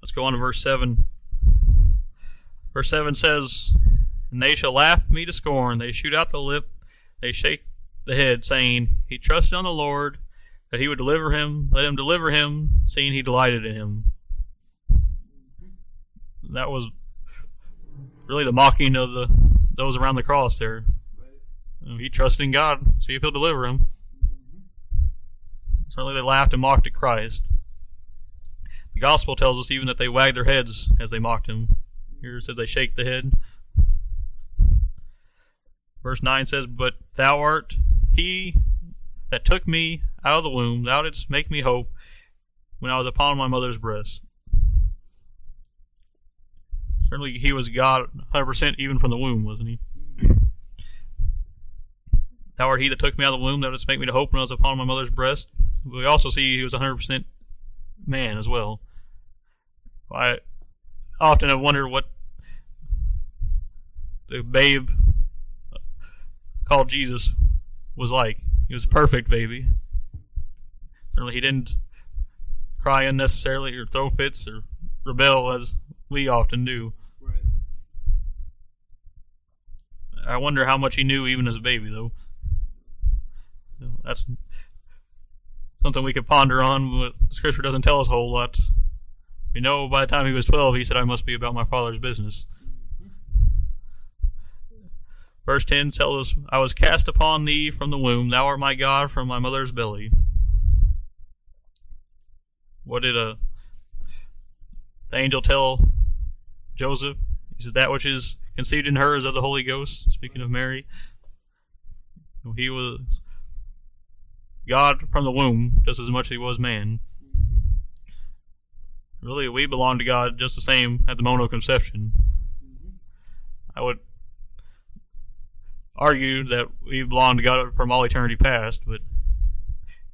Let's go on to verse 7. Verse 7 says, And they shall laugh me to scorn. They shoot out the lip. They shake the head, saying, He trusted on the Lord, that he would deliver him. Let him deliver him, seeing he delighted in him. That was really the mocking of the those around the cross there. He trusted in God, see if he'll deliver him. Certainly they laughed and mocked at Christ. The gospel tells us even that they wagged their heads as they mocked him. Here it says they shake the head. Verse 9 says, But thou art he that took me out of the womb, thou didst make me hope when I was upon my mother's breast. Certainly he was God 100% even from the womb, wasn't he? Thou art he that took me out of the womb, thou didst make me to hope when I was upon my mother's breast. We also see he was 100% man as well. I often have wondered what the babe called Jesus was like. He was a perfect baby. Certainly he didn't cry unnecessarily or throw fits or rebel as we often do. Right. I wonder how much he knew even as a baby, though. That's something we could ponder on, but scripture doesn't tell us a whole lot. We know by the time he was 12, he said, I must be about my father's business. Verse 10 tells us, I was cast upon thee from the womb. Thou art my God from my mother's belly. What did a, the angel tell Joseph? He says, That which is conceived in her is of the Holy Ghost, speaking of Mary. He was God from the womb just as much as he was man. Really, we belong to God just the same at the moment of conception. I would argue that we belong to God from all eternity past, but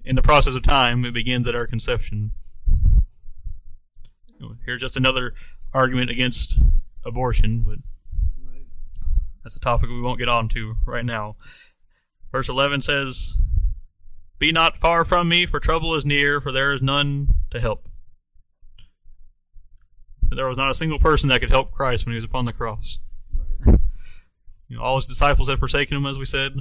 in the process of time, it begins at our conception. Here's just another argument against abortion, but. That's a topic we won't get on to right now. Verse 11 says, Be not far from me, for trouble is near, for there is none to help. There was not a single person that could help Christ when he was upon the cross. Right. You know, all his disciples had forsaken him, as we said.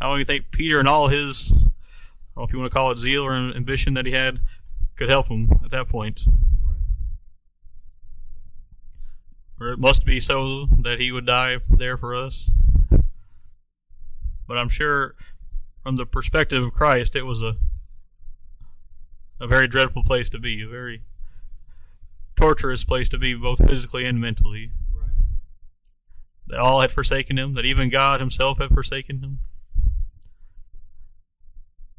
I don't even think Peter and all his, I don't know if you want to call it zeal or ambition that he had, could help him at that point. Right. Or it must be so that he would die there for us. But I'm sure, from the perspective of Christ, it was a a very dreadful place to be, a very torturous place to be, both physically and mentally. Right. That all had forsaken him, that even God Himself had forsaken him.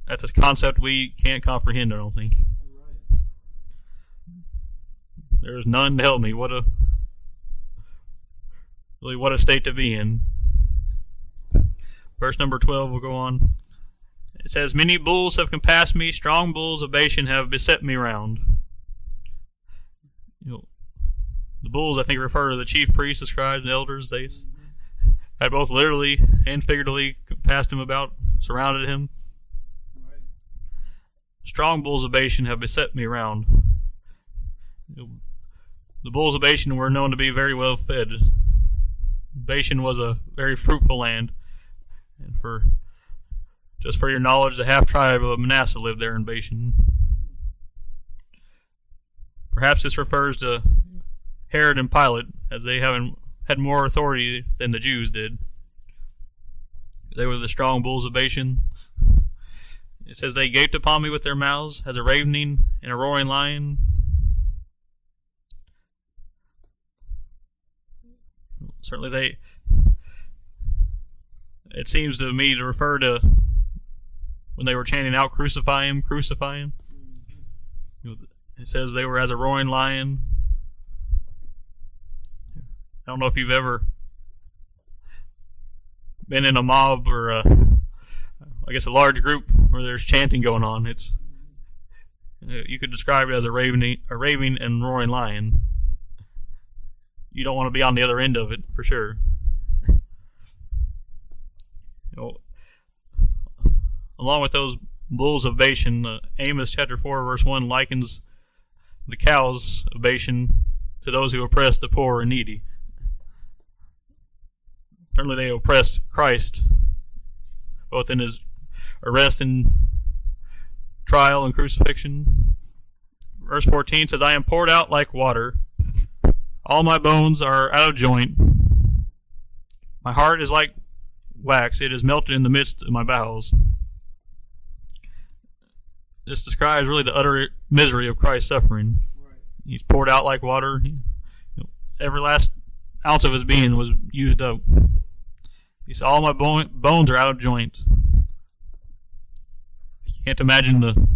That's a concept we can't comprehend, I don't think. Right. There is none to help me. What a really what a state to be in. Verse number twelve will go on. It says, Many bulls have compassed me, strong bulls of Bashan have beset me round. You know, the bulls I think refer to the chief priests, the scribes, and elders. They had both literally and figuratively compassed him about, surrounded him. Strong bulls of Bashan have beset me round. The bulls of Bashan were known to be very well fed. Bashan was a very fruitful land. And for just for your knowledge, the half tribe of Manasseh lived there in Bashan. Perhaps this refers to Herod and Pilate, as they haven't had more authority than the Jews did. They were the strong bulls of Bashan. It says, They gaped upon me with their mouths as a ravening and a roaring lion. Certainly, they. It seems to me to refer to when they were chanting out, Crucify him, crucify him. It says they were as a roaring lion. I don't know if you've ever been in a mob or a, I guess a large group where there's chanting going on. It's you could describe it as a raving, a raving and roaring lion. You don't want to be on the other end of it for sure. You know, along with those bulls of Bashan, uh, Amos chapter four verse one likens the cows of Bashan to those who oppress the poor and needy. Certainly, they oppressed Christ, both in his arrest and trial and crucifixion. Verse 14 says, I am poured out like water. All my bones are out of joint. My heart is like wax. It is melted in the midst of my bowels. This describes really the utter misery of Christ's suffering. Right. He's poured out like water. He, every last ounce of his being was used up. He said, "All my bone, bones are out of joint." You can't imagine the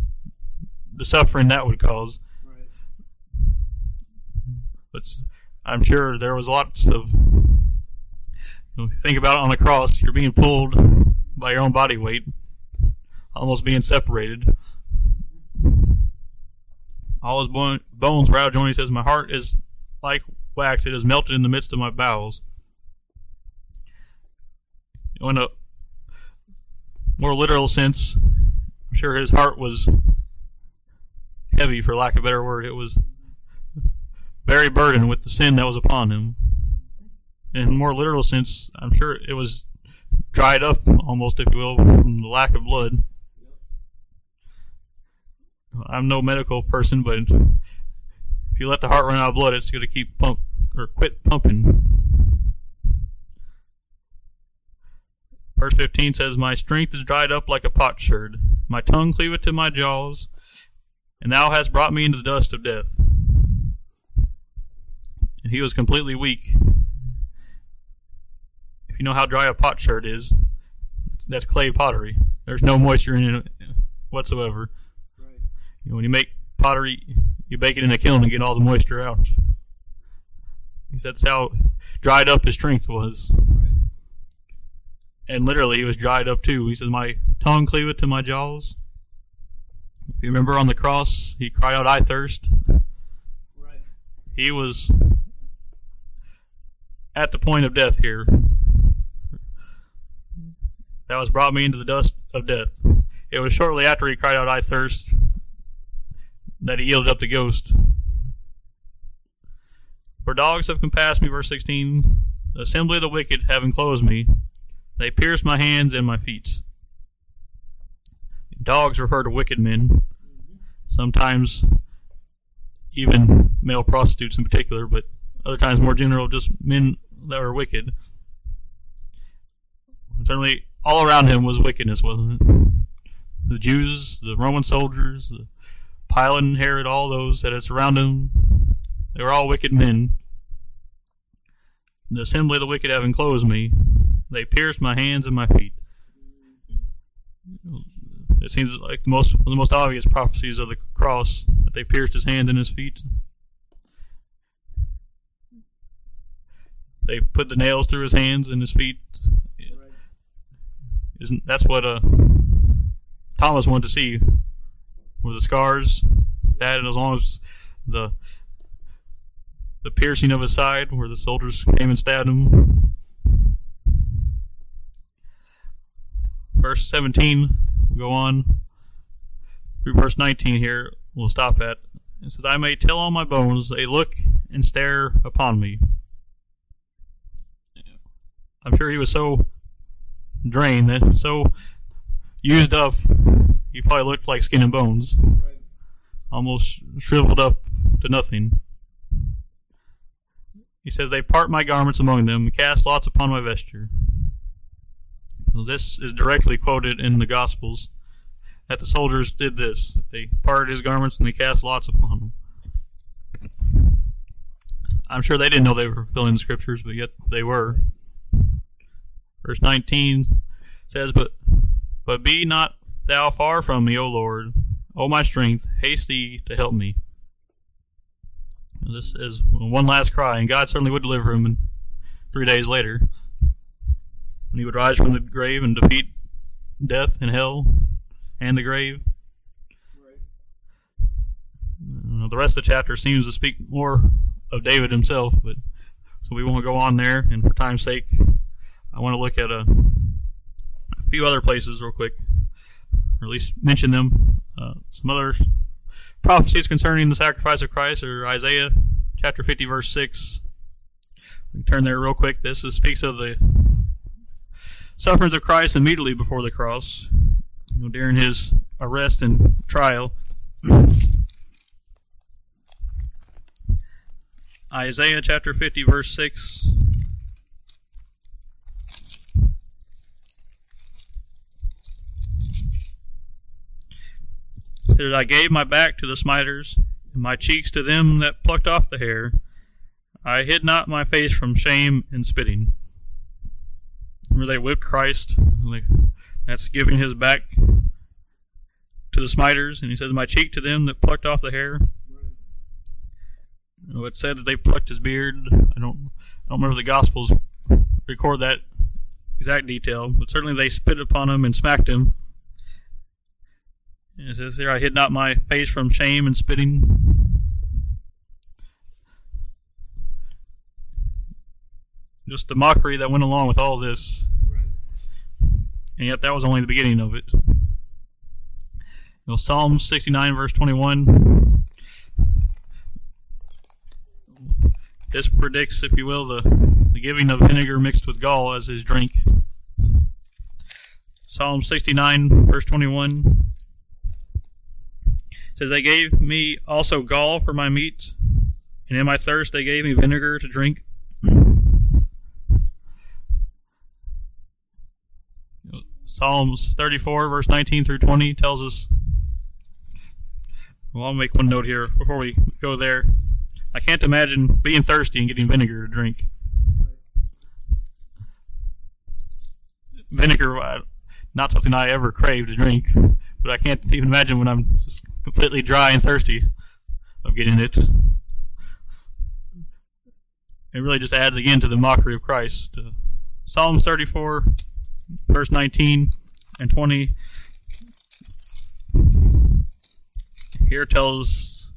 the suffering that would cause. Right. But I'm sure there was lots of. You know, think about it on the cross, you're being pulled by your own body weight, almost being separated. All his bone, bones were out of joint. He says, "My heart is like wax; it is melted in the midst of my bowels." In a more literal sense, I'm sure his heart was heavy, for lack of a better word. It was very burdened with the sin that was upon him. In a more literal sense, I'm sure it was dried up, almost, if you will, from the lack of blood. I'm no medical person, but if you let the heart run out of blood, it's going to keep pump or quit pumping. Verse 15 says, My strength is dried up like a potsherd. My tongue cleaveth to my jaws, and thou hast brought me into the dust of death. And he was completely weak. If you know how dry a potsherd is, that's clay pottery. There's no moisture in it whatsoever. Right. You know, when you make pottery, you bake it in a kiln and get all the moisture out. He said that's how dried up his strength was. Right. And literally, he was dried up too. He says, My tongue cleaveth to my jaws. If you remember on the cross, he cried out, I thirst. Right. He was at the point of death here. That was brought me into the dust of death. It was shortly after he cried out, I thirst, that he yielded up the ghost. For dogs have compassed me, verse 16, the assembly of the wicked have enclosed me. They pierced my hands and my feet. Dogs refer to wicked men. Sometimes even male prostitutes in particular, but other times more general, just men that were wicked. Certainly, all around him was wickedness, wasn't it? The Jews, the Roman soldiers, the Pilate and Herod, all those that had surrounded him, they were all wicked men. The assembly of the wicked have enclosed me. They pierced my hands and my feet. It seems like most the most obvious prophecies of the cross that they pierced his hands and his feet. They put the nails through his hands and his feet. Isn't that's what uh Thomas wanted to see were the scars that and as long as the the piercing of his side where the soldiers came and stabbed him. Verse 17, we'll go on through verse 19 here, we'll stop at. It says, I may tell all my bones, they look and stare upon me. I'm sure he was so drained, so used up, he probably looked like skin and bones, almost shriveled up to nothing. He says, They part my garments among them, and cast lots upon my vesture. Well, this is directly quoted in the Gospels that the soldiers did this. They parted his garments and they cast lots upon him. I'm sure they didn't know they were fulfilling the scriptures, but yet they were. Verse 19 says, But but be not thou far from me, O Lord. O my strength, haste thee to help me. This is one last cry, and God certainly would deliver him in three days later. When he would rise from the grave and defeat death and hell and the grave. Right. The rest of the chapter seems to speak more of David himself, but so we won't go on there. And for time's sake, I want to look at a, a few other places real quick, or at least mention them. Uh, some other prophecies concerning the sacrifice of Christ or Isaiah chapter 50, verse 6. We turn there real quick. This is, speaks of the sufferings of Christ immediately before the cross, you know, during his arrest and trial. Isaiah chapter 50, verse 6. That I gave my back to the smiters, and my cheeks to them that plucked off the hair. I hid not my face from shame and spitting. Remember they whipped Christ? That's giving his back to the smiters, and he says, My cheek to them that plucked off the hair. Right. It said that they plucked his beard. I don't, I don't remember the Gospels record that exact detail, but certainly they spit upon him and smacked him. It says there, I hid not my face from shame and spitting. Just the mockery that went along with all this, and yet that was only the beginning of it. You know, Psalm 69, verse 21. This predicts, if you will, the, the giving of vinegar mixed with gall as his drink. Psalm 69, verse 21 says, They gave me also gall for my meat, and in my thirst they gave me vinegar to drink. Psalms 34, verse 19 through 20 tells us. Well, I'll make one note here before we go there. I can't imagine being thirsty and getting vinegar to drink. Vinegar, not something I ever crave to drink. But I can't even imagine when I'm just completely dry and thirsty of getting it. It really just adds again to the mockery of Christ. Uh, Psalms 34, verse 19 and 20. Here tells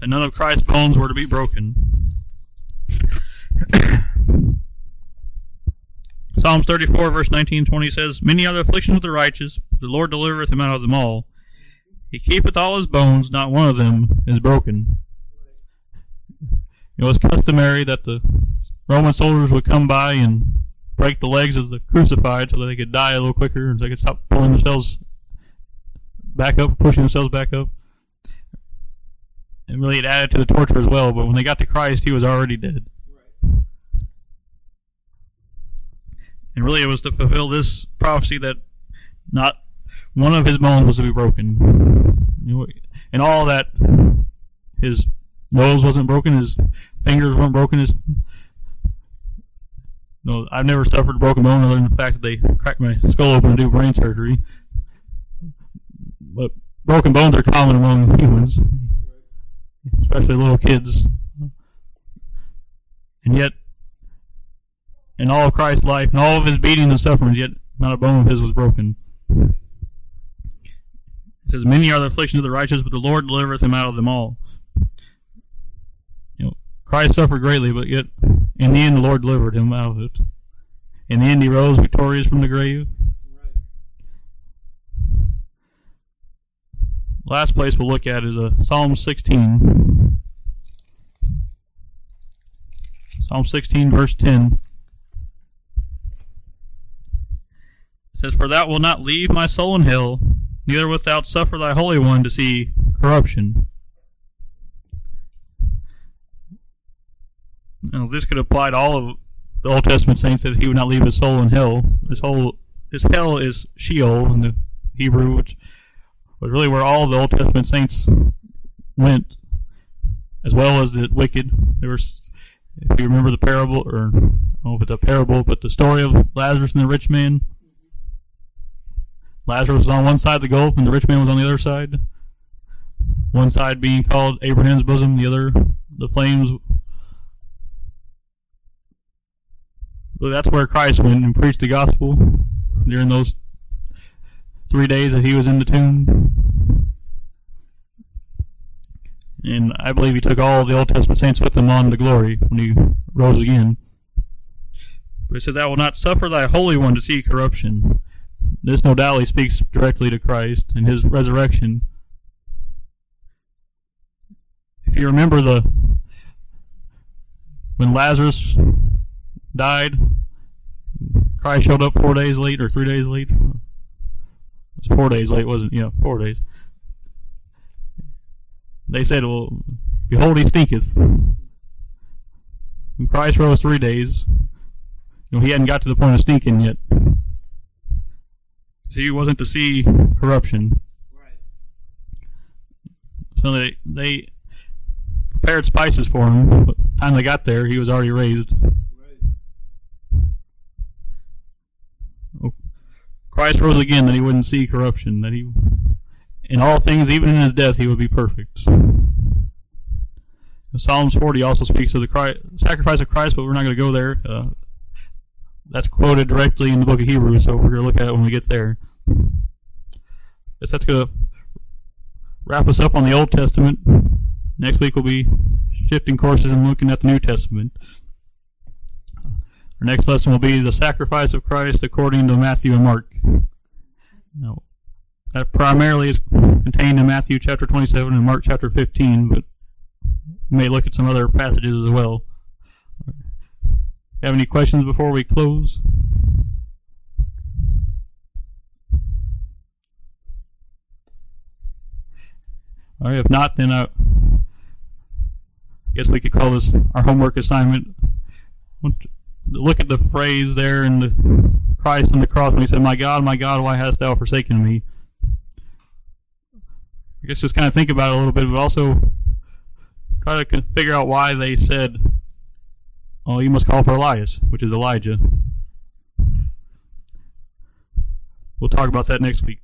that none of Christ's bones were to be broken. Psalms 34, verse 19 and 20 says, Many are the afflictions of the righteous, but the Lord delivereth him out of them all. He keepeth all his bones, not one of them is broken. It was customary that the Roman soldiers would come by and break the legs of the crucified so that they could die a little quicker and so they could stop pulling themselves back up, pushing themselves back up. And really it added to the torture as well, but when they got to Christ, he was already dead. And really, it was to fulfill this prophecy that not one of his bones was to be broken. And all that, his nose wasn't broken, his fingers weren't broken, his. No, I've never suffered a broken bone other than the fact that they cracked my skull open to do brain surgery. But broken bones are common among humans, especially little kids. And yet, in all of Christ's life, and all of his beatings and sufferings, yet not a bone of his was broken. It says, Many are the afflictions of the righteous, but the Lord delivereth him out of them all. You know, Christ suffered greatly, but yet in the end the Lord delivered him out of it. In the end he rose victorious from the grave. Last place we'll look at is uh, Psalm 16. Psalm 16, verse 10. says, For thou wilt not leave my soul in hell, neither wilt thou suffer thy Holy One to see corruption. Now, this could apply to all of the Old Testament saints that he would not leave his soul in hell. His whole, his hell is Sheol in the Hebrew, which was really where all the Old Testament saints went, as well as the wicked. There was, if you remember the parable, or I don't know if it's a parable, but the story of Lazarus and the rich man Lazarus was on one side of the gulf and the rich man was on the other side. One side being called Abraham's bosom, the other the flames. Well, that's where Christ went and preached the gospel during those three days that he was in the tomb. And I believe he took all the Old Testament saints with him on to glory when he rose again. But it says, I will not suffer thy Holy One to see corruption. This no doubt speaks directly to Christ and his resurrection. If you remember the when Lazarus died, Christ showed up four days late or three days late. It was four days late, wasn't it? Yeah, four days. They said, Well, behold, he stinketh. When Christ rose three days, you know, he hadn't got to the point of stinking yet. See, he wasn't to see corruption. Right. So they they prepared spices for him. But by the time they got there, he was already raised. Right. Christ rose again that he wouldn't see corruption, that he, in all things, even in his death, he would be perfect. Psalms 40 also speaks of the Christ, sacrifice of Christ, but we're not going to go there. Uh, that's quoted directly in the book of Hebrews, so we're going to look at it when we get there. I Guess that's going to wrap us up on the Old Testament. Next week we'll be shifting courses and looking at the New Testament. Our next lesson will be the sacrifice of Christ according to Matthew and Mark. Now, that primarily is contained in Matthew chapter 27 and Mark chapter 15, but we may look at some other passages as well. Have any questions before we close? All right, if not, then uh, I guess we could call this our homework assignment. Look at the phrase there in the Christ on the cross when he said, "My God, my God, why hast thou forsaken me?" I guess just kind of think about it a little bit, but also try to figure out why they said, "Oh, you must call for Elias," which is Elijah. We'll talk about that next week.